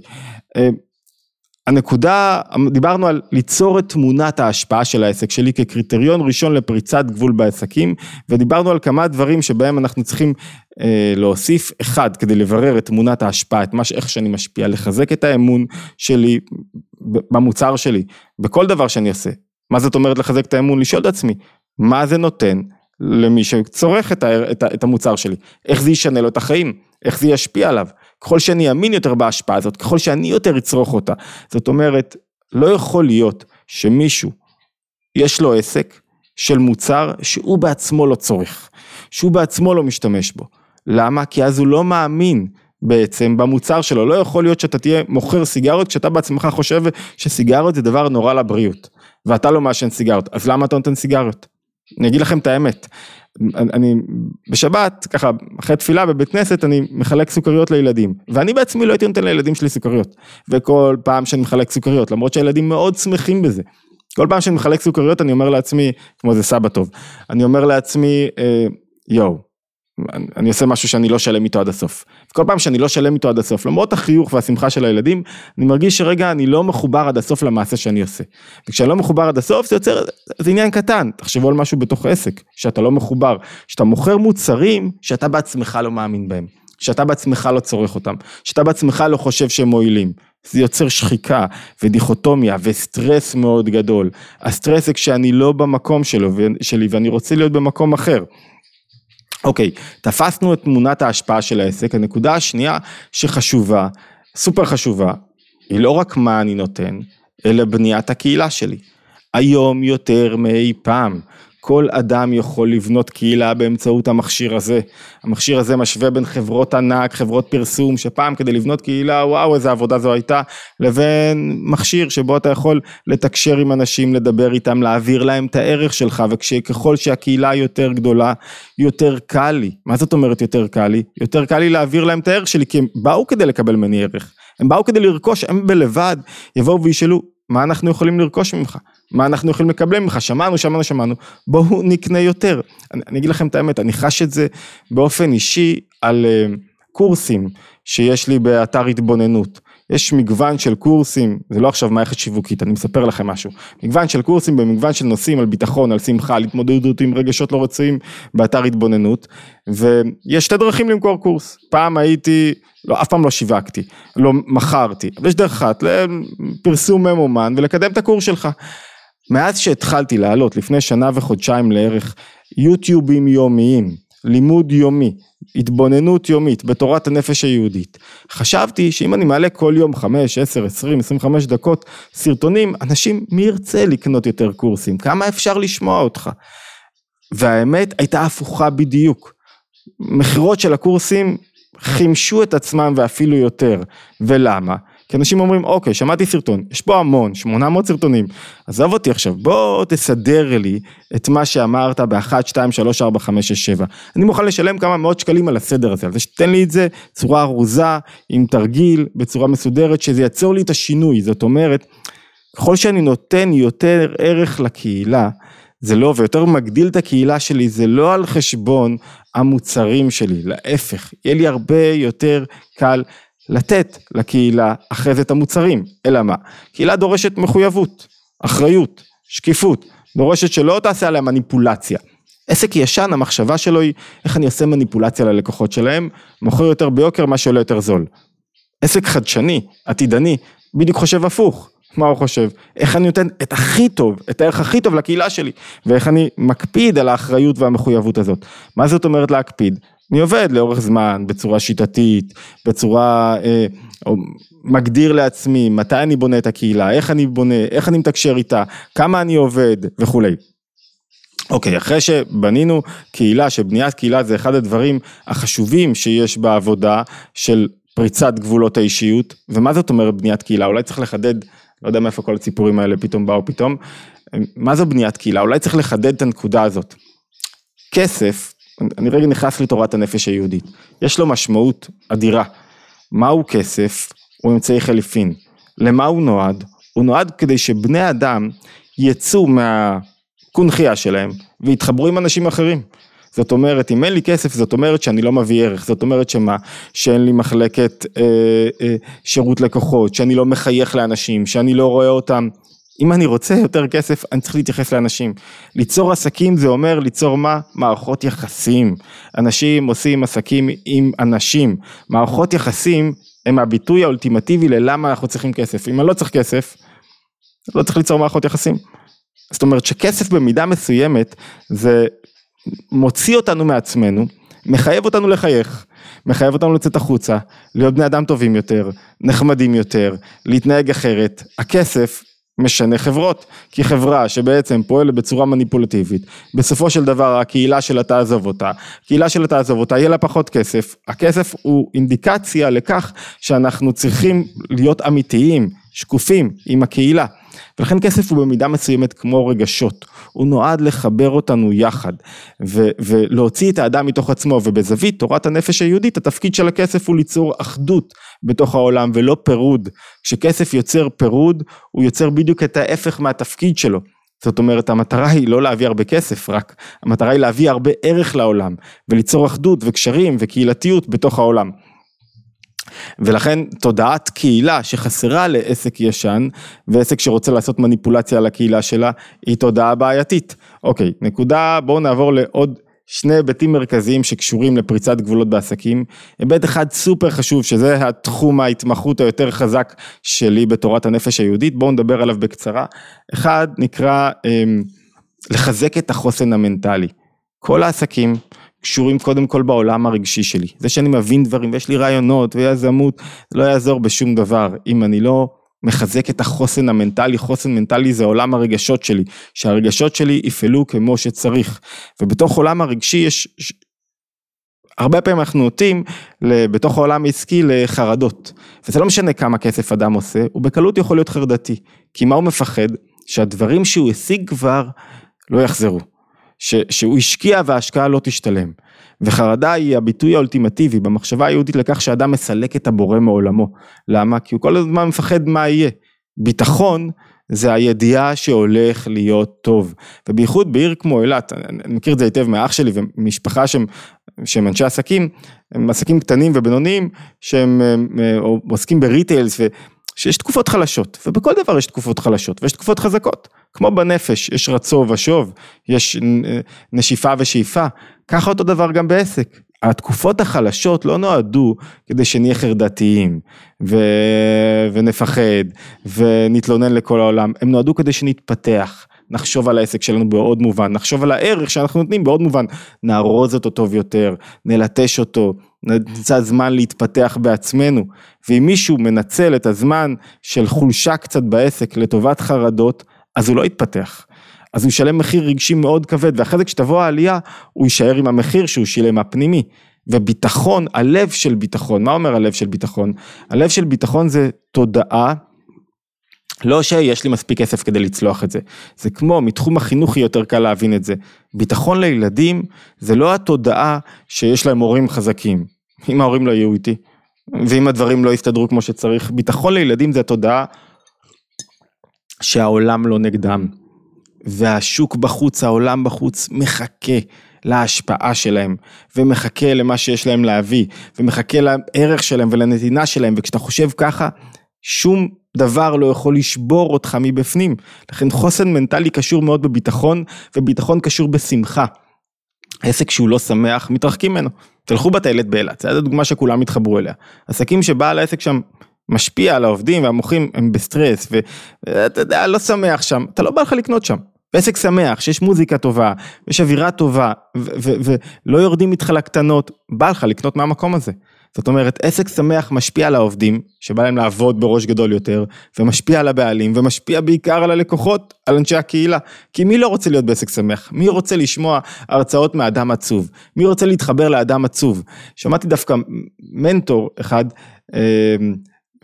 הנקודה, דיברנו על ליצור את תמונת ההשפעה של העסק שלי כקריטריון ראשון לפריצת גבול בעסקים ודיברנו על כמה דברים שבהם אנחנו צריכים אה, להוסיף אחד כדי לברר את תמונת ההשפעה, את מה, איך שאני משפיע, לחזק את האמון שלי במוצר שלי, בכל דבר שאני עושה. מה זאת אומרת לחזק את האמון? לשאול את עצמי, מה זה נותן למי שצורך את, ה, את, את המוצר שלי, איך זה ישנה לו את החיים, איך זה ישפיע עליו. ככל שאני אאמין יותר בהשפעה הזאת, ככל שאני יותר אצרוך אותה. זאת אומרת, לא יכול להיות שמישהו, יש לו עסק של מוצר שהוא בעצמו לא צורך, שהוא בעצמו לא משתמש בו. למה? כי אז הוא לא מאמין בעצם במוצר שלו. לא יכול להיות שאתה תהיה מוכר סיגריות כשאתה בעצמך חושב שסיגריות זה דבר נורא לבריאות, ואתה לא מעשן סיגריות, אז למה אתה נותן סיגריות? אני אגיד לכם את האמת, אני בשבת, ככה, אחרי תפילה בבית כנסת, אני מחלק סוכריות לילדים. ואני בעצמי לא הייתי נותן לילדים שלי סוכריות. וכל פעם שאני מחלק סוכריות, למרות שהילדים מאוד שמחים בזה. כל פעם שאני מחלק סוכריות, אני אומר לעצמי, כמו זה סבא טוב, אני אומר לעצמי, אה, יואו, אני עושה משהו שאני לא שלם איתו עד הסוף. כל פעם שאני לא שלם איתו עד הסוף, למרות החיוך והשמחה של הילדים, אני מרגיש שרגע אני לא מחובר עד הסוף למעשה שאני עושה. וכשאני לא מחובר עד הסוף זה יוצר, זה עניין קטן, תחשבו על משהו בתוך עסק, שאתה לא מחובר, שאתה מוכר מוצרים שאתה בעצמך לא מאמין בהם, שאתה בעצמך לא צורך אותם, שאתה בעצמך לא חושב שהם מועילים. זה יוצר שחיקה ודיכוטומיה וסטרס מאוד גדול. הסטרס זה כשאני לא במקום שלו, שלי ואני רוצה להיות במקום אחר. אוקיי, תפסנו את תמונת ההשפעה של העסק, הנקודה השנייה שחשובה, סופר חשובה, היא לא רק מה אני נותן, אלא בניית הקהילה שלי. היום יותר מאי פעם, כל אדם יכול לבנות קהילה באמצעות המכשיר הזה. המכשיר הזה משווה בין חברות ענק, חברות פרסום, שפעם כדי לבנות קהילה, וואו איזה עבודה זו הייתה, לבין מכשיר שבו אתה יכול לתקשר עם אנשים, לדבר איתם, להעביר להם את הערך שלך, וככל שהקהילה יותר גדולה, יותר קל לי. מה זאת אומרת יותר קל לי? יותר קל לי להעביר להם את הערך שלי, כי הם באו כדי לקבל ממני ערך. הם באו כדי לרכוש, הם בלבד יבואו וישאלו, מה אנחנו יכולים לרכוש ממך? מה אנחנו יכולים לקבל ממך? שמענו, שמענו, שמענו, בואו נקנה יותר. אני, אני אגיד לכם את האמת, אני חש את זה באופן אישי על uh, קורסים שיש לי באתר התבוננות. יש מגוון של קורסים, זה לא עכשיו מערכת שיווקית, אני מספר לכם משהו. מגוון של קורסים במגוון של נושאים על ביטחון, על שמחה, על התמודדות עם רגשות לא רצויים באתר התבוננות, ויש שתי דרכים למכור קורס. פעם הייתי, לא, אף פעם לא שיווקתי, לא מכרתי, אבל יש דרך אחת, לפרסום ממומן ולקדם את הקורס שלך. מאז שהתחלתי לעלות לפני שנה וחודשיים לערך יוטיובים יומיים, לימוד יומי, התבוננות יומית בתורת הנפש היהודית. חשבתי שאם אני מעלה כל יום 5, 10, 20, 25 דקות סרטונים, אנשים מי ירצה לקנות יותר קורסים? כמה אפשר לשמוע אותך? והאמת הייתה הפוכה בדיוק. מכירות של הקורסים חימשו את עצמם ואפילו יותר. ולמה? כי אנשים אומרים, אוקיי, שמעתי סרטון, יש פה המון, 800 סרטונים, עזוב אותי עכשיו, בוא תסדר לי את מה שאמרת ב-1, 2, 3, 4, 5, 6, 7. אני מוכן לשלם כמה מאות שקלים על הסדר הזה, זה שתן לי את זה בצורה ארוזה, עם תרגיל, בצורה מסודרת, שזה יצור לי את השינוי, זאת אומרת, ככל שאני נותן יותר ערך לקהילה, זה לא, ויותר מגדיל את הקהילה שלי, זה לא על חשבון המוצרים שלי, להפך, יהיה לי הרבה יותר קל לתת לקהילה אחרי זה את המוצרים, אלא מה? קהילה דורשת מחויבות, אחריות, שקיפות, דורשת שלא תעשה עליה מניפולציה. עסק ישן, המחשבה שלו היא איך אני עושה מניפולציה ללקוחות שלהם, מוכר יותר ביוקר מה שעולה יותר זול. עסק חדשני, עתידני, בדיוק חושב הפוך. מה הוא חושב? איך אני נותן את הכי טוב, את הערך הכי טוב לקהילה שלי, ואיך אני מקפיד על האחריות והמחויבות הזאת. מה זאת אומרת להקפיד? אני עובד לאורך זמן, בצורה שיטתית, בצורה, אה, מגדיר לעצמי מתי אני בונה את הקהילה, איך אני בונה, איך אני מתקשר איתה, כמה אני עובד וכולי. אוקיי, אחרי שבנינו קהילה, שבניית קהילה זה אחד הדברים החשובים שיש בעבודה של פריצת גבולות האישיות, ומה זאת אומרת בניית קהילה? אולי צריך לחדד, לא יודע מאיפה כל הציפורים האלה פתאום באו פתאום, מה זו בניית קהילה? אולי צריך לחדד את הנקודה הזאת. כסף אני רגע נכנס לתורת הנפש היהודית, יש לו משמעות אדירה. מהו כסף? הוא אמצעי חליפין. למה הוא נועד? הוא נועד כדי שבני אדם יצאו מהקונכייה שלהם ויתחברו עם אנשים אחרים. זאת אומרת, אם אין לי כסף, זאת אומרת שאני לא מביא ערך, זאת אומרת שמה, שאין לי מחלקת אה, אה, שירות לקוחות, שאני לא מחייך לאנשים, שאני לא רואה אותם. אם אני רוצה יותר כסף, אני צריך להתייחס לאנשים. ליצור עסקים זה אומר ליצור מה? מערכות יחסים. אנשים עושים עסקים עם אנשים. מערכות יחסים הם הביטוי האולטימטיבי ללמה אנחנו צריכים כסף. אם אני לא צריך כסף, לא צריך ליצור מערכות יחסים. זאת אומרת שכסף במידה מסוימת זה מוציא אותנו מעצמנו, מחייב אותנו לחייך, מחייב אותנו לצאת החוצה, להיות בני אדם טובים יותר, נחמדים יותר, להתנהג אחרת. הכסף משנה חברות, כי חברה שבעצם פועלת בצורה מניפולטיבית, בסופו של דבר הקהילה שלה תעזוב אותה, הקהילה שלה תעזוב אותה, יהיה לה פחות כסף, הכסף הוא אינדיקציה לכך שאנחנו צריכים להיות אמיתיים, שקופים עם הקהילה. ולכן כסף הוא במידה מסוימת כמו רגשות, הוא נועד לחבר אותנו יחד ו- ולהוציא את האדם מתוך עצמו ובזווית תורת הנפש היהודית התפקיד של הכסף הוא ליצור אחדות בתוך העולם ולא פירוד, כשכסף יוצר פירוד הוא יוצר בדיוק את ההפך מהתפקיד שלו. זאת אומרת המטרה היא לא להביא הרבה כסף רק, המטרה היא להביא הרבה ערך לעולם וליצור אחדות וקשרים וקהילתיות בתוך העולם. ולכן תודעת קהילה שחסרה לעסק ישן ועסק שרוצה לעשות מניפולציה על הקהילה שלה היא תודעה בעייתית. אוקיי, נקודה, בואו נעבור לעוד שני היבטים מרכזיים שקשורים לפריצת גבולות בעסקים. היבט אחד סופר חשוב שזה התחום ההתמחות היותר חזק שלי בתורת הנפש היהודית, בואו נדבר עליו בקצרה. אחד נקרא אה, לחזק את החוסן המנטלי. כל העסקים קשורים קודם כל בעולם הרגשי שלי. זה שאני מבין דברים ויש לי רעיונות ויזמות, לא יעזור בשום דבר אם אני לא מחזק את החוסן המנטלי, חוסן מנטלי זה עולם הרגשות שלי, שהרגשות שלי יפעלו כמו שצריך. ובתוך עולם הרגשי יש, הרבה פעמים אנחנו נוטים בתוך העולם העסקי לחרדות. וזה לא משנה כמה כסף אדם עושה, הוא בקלות יכול להיות חרדתי. כי מה הוא מפחד? שהדברים שהוא השיג כבר לא יחזרו. ש, שהוא השקיע וההשקעה לא תשתלם. וחרדה היא הביטוי האולטימטיבי במחשבה היהודית לכך שאדם מסלק את הבורא מעולמו. למה? כי הוא כל הזמן מפחד מה יהיה. ביטחון זה הידיעה שהולך להיות טוב. ובייחוד בעיר כמו אילת, אני מכיר את זה היטב מאח שלי ומשפחה שהם, שהם אנשי עסקים, הם עסקים קטנים ובינוניים, שהם עוסקים בריטיילס, שיש תקופות חלשות, ובכל דבר יש תקופות חלשות, ויש תקופות חזקות. כמו בנפש, יש רצו ושוב, יש נשיפה ושאיפה, ככה אותו דבר גם בעסק. התקופות החלשות לא נועדו כדי שנהיה חרדתיים ו... ונפחד ונתלונן לכל העולם, הם נועדו כדי שנתפתח, נחשוב על העסק שלנו בעוד מובן, נחשוב על הערך שאנחנו נותנים בעוד מובן, נארוז אותו טוב יותר, נלטש אותו, נמצא זמן להתפתח בעצמנו, ואם מישהו מנצל את הזמן של חולשה קצת בעסק לטובת חרדות, אז הוא לא יתפתח. אז הוא ישלם מחיר רגשי מאוד כבד, ואחרי זה כשתבוא העלייה, הוא יישאר עם המחיר שהוא שילם הפנימי. וביטחון, הלב של ביטחון, מה אומר הלב של ביטחון? הלב של ביטחון זה תודעה, לא שיש לי מספיק כסף כדי לצלוח את זה, זה כמו, מתחום החינוך יהיה יותר קל להבין את זה. ביטחון לילדים זה לא התודעה שיש להם הורים חזקים, אם ההורים לא יהיו איתי, ואם הדברים לא יסתדרו כמו שצריך, ביטחון לילדים זה התודעה שהעולם לא נגדם, והשוק בחוץ, העולם בחוץ, מחכה להשפעה שלהם, ומחכה למה שיש להם להביא, ומחכה לערך שלהם ולנתינה שלהם, וכשאתה חושב ככה, שום דבר לא יכול לשבור אותך מבפנים. לכן חוסן מנטלי קשור מאוד בביטחון, וביטחון קשור בשמחה. עסק שהוא לא שמח, מתרחקים ממנו. תלכו בטיילת באילת, זו הדוגמה שכולם התחברו אליה. עסקים שבעל העסק שם משפיע על העובדים והמוחים הם בסטרס ואתה יודע לא שמח שם אתה לא בא לך לקנות שם. עסק שמח שיש מוזיקה טובה יש אווירה טובה ולא יורדים איתך לקטנות בא לך לקנות מהמקום הזה. זאת אומרת עסק שמח משפיע על העובדים שבא להם לעבוד בראש גדול יותר ומשפיע על הבעלים ומשפיע בעיקר על הלקוחות על אנשי הקהילה. כי מי לא רוצה להיות בעסק שמח? מי רוצה לשמוע הרצאות מאדם עצוב? מי רוצה להתחבר לאדם עצוב? שמעתי דווקא מנטור אחד אמ,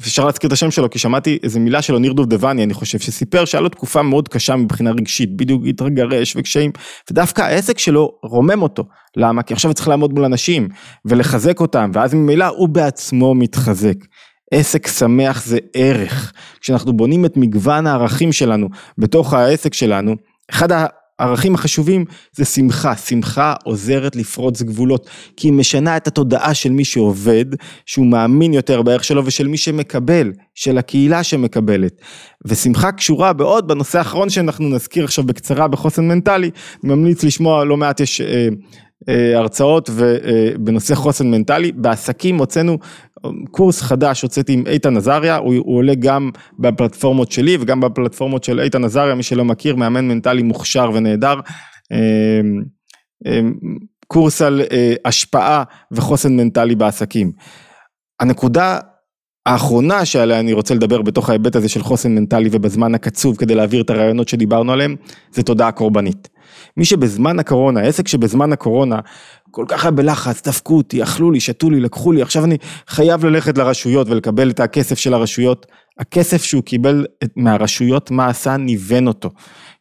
אפשר להזכיר את השם שלו כי שמעתי איזה מילה שלו ניר דובדבני אני חושב שסיפר שהיה לו תקופה מאוד קשה מבחינה רגשית בדיוק התרגרש וקשיים ודווקא העסק שלו רומם אותו. למה? כי עכשיו צריך לעמוד מול אנשים ולחזק אותם ואז ממילא הוא בעצמו מתחזק. עסק שמח זה ערך. כשאנחנו בונים את מגוון הערכים שלנו בתוך העסק שלנו אחד הערכים החשובים זה שמחה, שמחה עוזרת לפרוץ גבולות, כי היא משנה את התודעה של מי שעובד, שהוא מאמין יותר בערך שלו ושל מי שמקבל, של הקהילה שמקבלת. ושמחה קשורה בעוד בנושא האחרון שאנחנו נזכיר עכשיו בקצרה בחוסן מנטלי, ממליץ לשמוע לא מעט יש אה, הרצאות בנושא חוסן מנטלי, בעסקים הוצאנו קורס חדש הוצאתי עם איתן עזריה, הוא, הוא עולה גם בפלטפורמות שלי וגם בפלטפורמות של איתן עזריה, מי שלא מכיר, מאמן מנטלי מוכשר ונהדר. אמ, קורס על אה, השפעה וחוסן מנטלי בעסקים. הנקודה האחרונה שעליה אני רוצה לדבר בתוך ההיבט הזה של חוסן מנטלי ובזמן הקצוב כדי להעביר את הרעיונות שדיברנו עליהם, זה תודעה קורבנית. מי שבזמן הקורונה, עסק שבזמן הקורונה כל כך היה בלחץ, דפקו אותי, אכלו לי, שתו לי, לקחו לי, עכשיו אני חייב ללכת לרשויות ולקבל את הכסף של הרשויות. הכסף שהוא קיבל מהרשויות, מה עשה? ניוון אותו.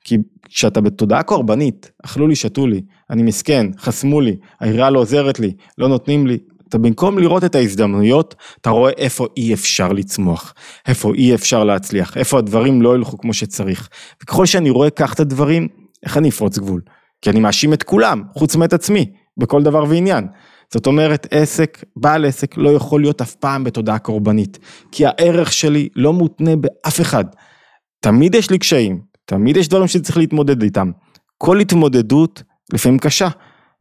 כי כשאתה בתודעה קורבנית, אכלו לי, שתו לי, אני מסכן, חסמו לי, העירייה לא עוזרת לי, לא נותנים לי, אתה במקום לראות את ההזדמנויות, אתה רואה איפה אי אפשר לצמוח, איפה אי אפשר להצליח, איפה הדברים לא ילכו כמו שצריך. וככל שאני רואה כך את הדברים, איך אני אפרוץ גבול? כי אני מאשים את כולם, חוץ מאת עצמי. בכל דבר ועניין. זאת אומרת, עסק, בעל עסק לא יכול להיות אף פעם בתודעה קורבנית, כי הערך שלי לא מותנה באף אחד. תמיד יש לי קשיים, תמיד יש דברים שצריך להתמודד איתם. כל התמודדות, לפעמים קשה,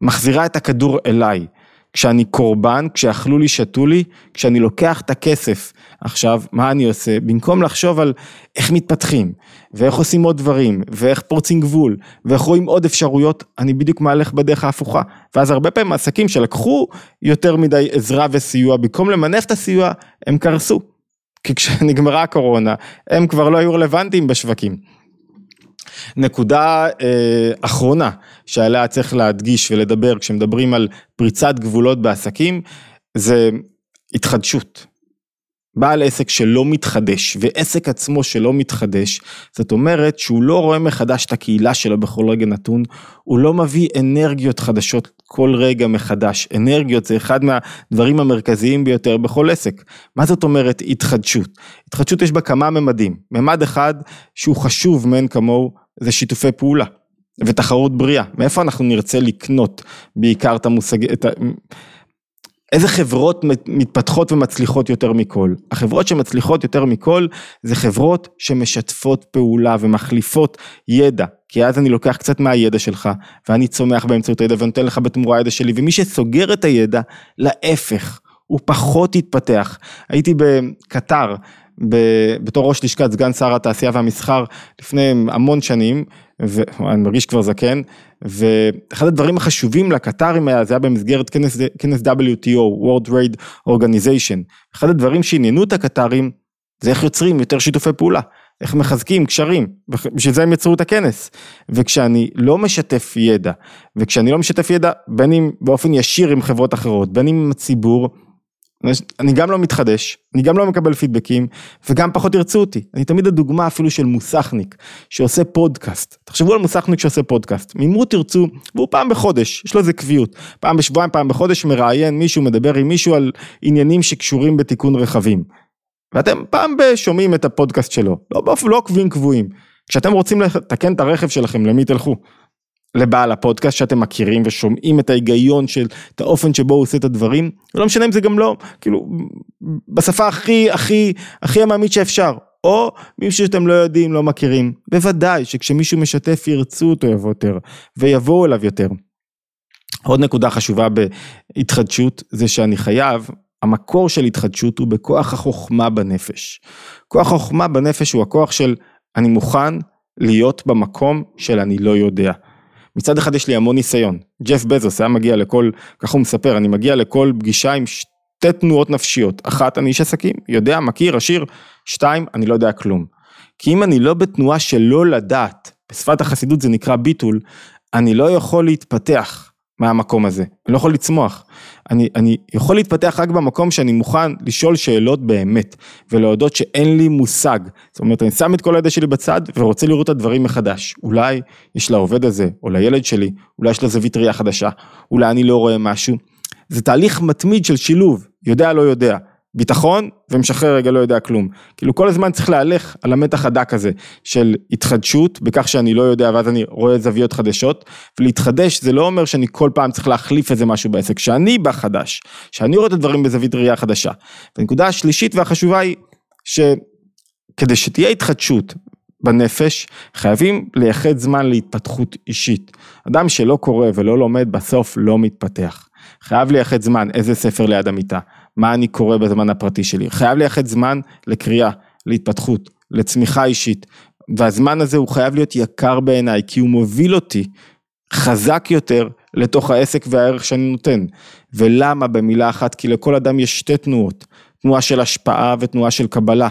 מחזירה את הכדור אליי. כשאני קורבן, כשאכלו לי, שתו לי, כשאני לוקח את הכסף. עכשיו, מה אני עושה? במקום לחשוב על איך מתפתחים, ואיך עושים עוד דברים, ואיך פורצים גבול, ואיך רואים עוד אפשרויות, אני בדיוק מהלך בדרך ההפוכה. ואז הרבה פעמים עסקים שלקחו יותר מדי עזרה וסיוע, במקום למנף את הסיוע, הם קרסו. כי כשנגמרה הקורונה, הם כבר לא היו רלוונטיים בשווקים. נקודה אה, אחרונה שעליה צריך להדגיש ולדבר כשמדברים על פריצת גבולות בעסקים, זה התחדשות. בעל עסק שלא מתחדש, ועסק עצמו שלא מתחדש, זאת אומרת שהוא לא רואה מחדש את הקהילה שלו בכל רגע נתון, הוא לא מביא אנרגיות חדשות כל רגע מחדש. אנרגיות זה אחד מהדברים המרכזיים ביותר בכל עסק. מה זאת אומרת התחדשות? התחדשות יש בה כמה ממדים. ממד אחד שהוא חשוב מאין כמוהו, זה שיתופי פעולה. ותחרות בריאה, מאיפה אנחנו נרצה לקנות בעיקר את המושג, את. איזה חברות מתפתחות ומצליחות יותר מכל? החברות שמצליחות יותר מכל זה חברות שמשתפות פעולה ומחליפות ידע, כי אז אני לוקח קצת מהידע שלך ואני צומח באמצעות הידע ונותן לך בתמורה הידע שלי ומי שסוגר את הידע, להפך, הוא פחות יתפתח. הייתי בקטר בתור ראש לשכת סגן שר התעשייה והמסחר לפני המון שנים, ואני מרגיש כבר זקן, ואחד הדברים החשובים לקטרים היה, זה היה במסגרת כנס, כנס WTO, World Trade Organization, אחד הדברים שעניינו את הקטרים, זה איך יוצרים יותר שיתופי פעולה, איך מחזקים קשרים, בשביל זה הם יצרו את הכנס. וכשאני לא משתף ידע, וכשאני לא משתף ידע, בין אם באופן ישיר עם חברות אחרות, בין אם עם הציבור, אני גם לא מתחדש, אני גם לא מקבל פידבקים, וגם פחות ירצו אותי. אני תמיד הדוגמה אפילו של מוסכניק, שעושה פודקאסט. תחשבו על מוסכניק שעושה פודקאסט. ממרו תרצו, והוא פעם בחודש, יש לו איזה קביעות. פעם בשבועיים, פעם בחודש מראיין מישהו, מדבר עם מישהו על עניינים שקשורים בתיקון רכבים. ואתם פעם בשומעים את הפודקאסט שלו, לא לא עוקבים קבועים. כשאתם רוצים לתקן את הרכב שלכם, למי תלכו? לבעל הפודקאסט שאתם מכירים ושומעים את ההיגיון של, את האופן שבו הוא עושה את הדברים, ולא משנה אם זה גם לא, כאילו, בשפה הכי, הכי, הכי עממית שאפשר, או מישהו שאתם לא יודעים, לא מכירים, בוודאי שכשמישהו משתף ירצו אותו יותר, ויבואו אליו יותר. עוד נקודה חשובה בהתחדשות, זה שאני חייב, המקור של התחדשות הוא בכוח החוכמה בנפש. כוח החוכמה בנפש הוא הכוח של אני מוכן להיות במקום של אני לא יודע. מצד אחד יש לי המון ניסיון, ג'ף בזוס היה מגיע לכל, כך הוא מספר, אני מגיע לכל פגישה עם שתי תנועות נפשיות, אחת אני איש עסקים, יודע, מכיר, עשיר, שתיים, אני לא יודע כלום. כי אם אני לא בתנועה של לא לדעת, בשפת החסידות זה נקרא ביטול, אני לא יכול להתפתח. מהמקום הזה, אני לא יכול לצמוח. אני, אני יכול להתפתח רק במקום שאני מוכן לשאול שאלות באמת, ולהודות שאין לי מושג. זאת אומרת, אני שם את כל הידע שלי בצד, ורוצה לראות את הדברים מחדש. אולי יש לעובד הזה, או לילד שלי, אולי יש לו זווית ראייה חדשה, אולי אני לא רואה משהו. זה תהליך מתמיד של שילוב, יודע לא יודע. ביטחון ומשחרר רגע לא יודע כלום. כאילו כל הזמן צריך להלך על המתח הדק הזה של התחדשות בכך שאני לא יודע ואז אני רואה זוויות חדשות ולהתחדש זה לא אומר שאני כל פעם צריך להחליף איזה משהו בעסק, שאני בא חדש, שאני רואה את הדברים בזווית ראייה חדשה. הנקודה השלישית והחשובה היא שכדי שתהיה התחדשות בנפש, חייבים לייחד זמן להתפתחות אישית. אדם שלא קורא ולא לומד בסוף לא מתפתח. חייב לייחד זמן, איזה ספר ליד המיטה, מה אני קורא בזמן הפרטי שלי, חייב לייחד זמן לקריאה, להתפתחות, לצמיחה אישית, והזמן הזה הוא חייב להיות יקר בעיניי, כי הוא מוביל אותי חזק יותר לתוך העסק והערך שאני נותן. ולמה במילה אחת? כי לכל אדם יש שתי תנועות, תנועה של השפעה ותנועה של קבלה.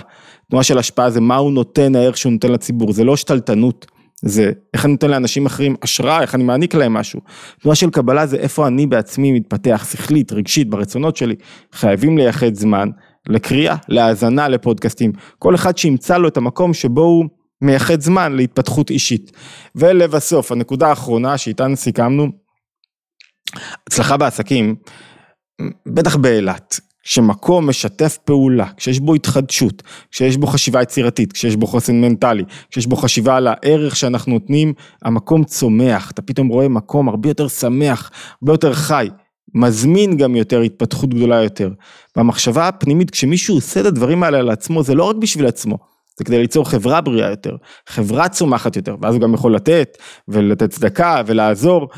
תנועה של השפעה זה מה הוא נותן, הערך שהוא נותן לציבור, זה לא שתלטנות, זה איך אני נותן לאנשים אחרים השראה, איך אני מעניק להם משהו. תנועה של קבלה זה איפה אני בעצמי מתפתח שכלית, רגשית, ברצונות שלי. חייבים לייחד זמן לקריאה, להאזנה לפודקאסטים. כל אחד שימצא לו את המקום שבו הוא מייחד זמן להתפתחות אישית. ולבסוף, הנקודה האחרונה שאיתן סיכמנו, הצלחה בעסקים, בטח באילת, כשמקום משתף פעולה, כשיש בו התחדשות, כשיש בו חשיבה יצירתית, כשיש בו חוסן מנטלי, כשיש בו חשיבה על הערך שאנחנו נותנים, המקום צומח, אתה פתאום רואה מקום הרבה יותר שמח, הרבה יותר חי, מזמין גם יותר התפתחות גדולה יותר. במחשבה הפנימית, כשמישהו עושה את הדברים האלה על עצמו, זה לא רק בשביל עצמו, זה כדי ליצור חברה בריאה יותר, חברה צומחת יותר, ואז הוא גם יכול לתת, ולתת צדקה, ולעזור.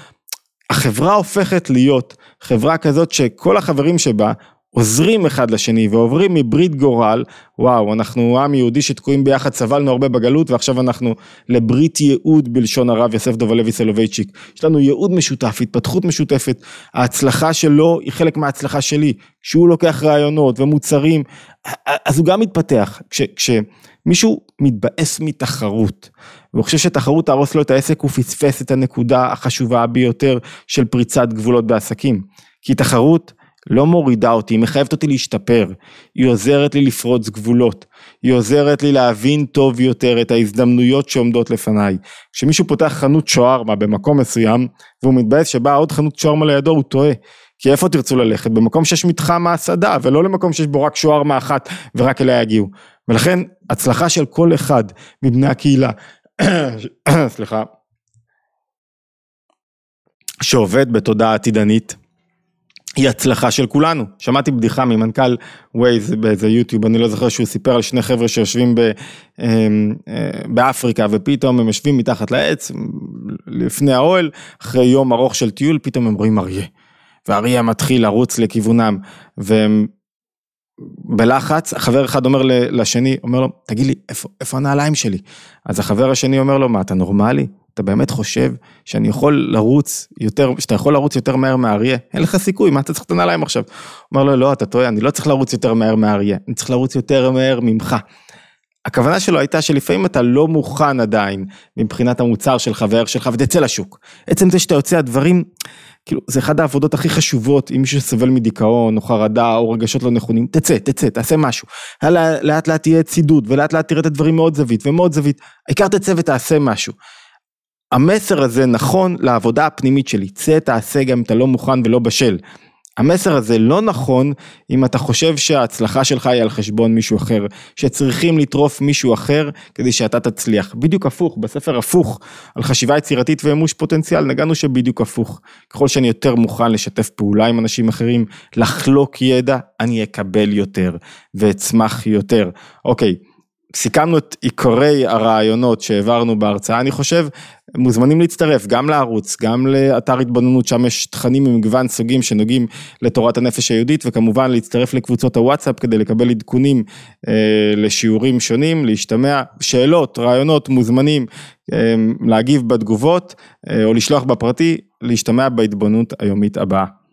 החברה הופכת להיות חברה כזאת שכל החברים שבה עוזרים אחד לשני ועוברים מברית גורל, וואו, אנחנו עם יהודי שתקועים ביחד, סבלנו הרבה בגלות ועכשיו אנחנו לברית ייעוד בלשון הרב יוסף דובלוי סולובייצ'יק. יש לנו ייעוד משותף, התפתחות משותפת, ההצלחה שלו היא חלק מההצלחה שלי, כשהוא לוקח רעיונות ומוצרים, אז הוא גם מתפתח. כש, כשמישהו מתבאס מתחרות, והוא חושב שתחרות תהרוס לו את העסק, הוא פספס את הנקודה החשובה ביותר של פריצת גבולות בעסקים. כי תחרות לא מורידה אותי, היא מחייבת אותי להשתפר, היא עוזרת לי לפרוץ גבולות, היא עוזרת לי להבין טוב יותר את ההזדמנויות שעומדות לפניי. כשמישהו פותח חנות שווארמה במקום מסוים, והוא מתבאס שבאה עוד חנות שווארמה לידו, הוא טועה. כי איפה תרצו ללכת? במקום שיש מתחם ההסעדה, ולא למקום שיש בו רק שווארמה אחת ורק אליה יגיעו. ולכן, הצלחה של כל אחד מבני הקהילה, סליחה, שעובד בתודעה עתידנית, היא הצלחה של כולנו. שמעתי בדיחה ממנכ"ל ווייז באיזה יוטיוב, אני לא זוכר שהוא סיפר על שני חבר'ה שיושבים ב, אמ, אה, באפריקה ופתאום הם יושבים מתחת לעץ לפני האוהל, אחרי יום ארוך של טיול, פתאום הם רואים אריה. ואריה מתחיל לרוץ לכיוונם, והם בלחץ, חבר אחד אומר לשני, אומר לו, תגיד לי, איפה, איפה הנעליים שלי? אז החבר השני אומר לו, מה, אתה נורמלי? אתה באמת חושב שאני יכול לרוץ יותר, שאתה יכול לרוץ יותר מהר מהאריה? אין לך סיכוי, מה אתה צריך את הנעליים עכשיו? אומר לו, לא, אתה טועה, אני לא צריך לרוץ יותר מהר מהאריה, אני צריך לרוץ יותר מהר ממך. הכוונה שלו הייתה שלפעמים אתה לא מוכן עדיין מבחינת המוצר שלך והערך שלך ותצא לשוק. עצם זה שאתה יוצא הדברים, כאילו זה אחד העבודות הכי חשובות אם מישהו סובל מדיכאון או חרדה או רגשות לא נכונים, תצא, תצא, תעשה משהו. לאט לאט תהיה צידוד ולאט לאט תראה את הדברים מאוד זווית ומאוד זווית, העיקר תצא ותעשה משהו. המסר הזה נכון לעבודה הפנימית שלי, צא תעשה גם אם אתה לא מוכן ולא בשל. המסר הזה לא נכון אם אתה חושב שההצלחה שלך היא על חשבון מישהו אחר, שצריכים לטרוף מישהו אחר כדי שאתה תצליח. בדיוק הפוך, בספר הפוך, על חשיבה יצירתית ומימוש פוטנציאל, נגענו שבדיוק הפוך. ככל שאני יותר מוכן לשתף פעולה עם אנשים אחרים, לחלוק ידע, אני אקבל יותר ואצמח יותר. אוקיי. סיכמנו את עיקרי הרעיונות שהעברנו בהרצאה, אני חושב, מוזמנים להצטרף גם לערוץ, גם לאתר התבוננות, שם יש תכנים ממגוון סוגים שנוגעים לתורת הנפש היהודית, וכמובן להצטרף לקבוצות הוואטסאפ כדי לקבל עדכונים אה, לשיעורים שונים, להשתמע, שאלות, רעיונות, מוזמנים אה, להגיב בתגובות, אה, או לשלוח בפרטי, להשתמע בהתבוננות היומית הבאה.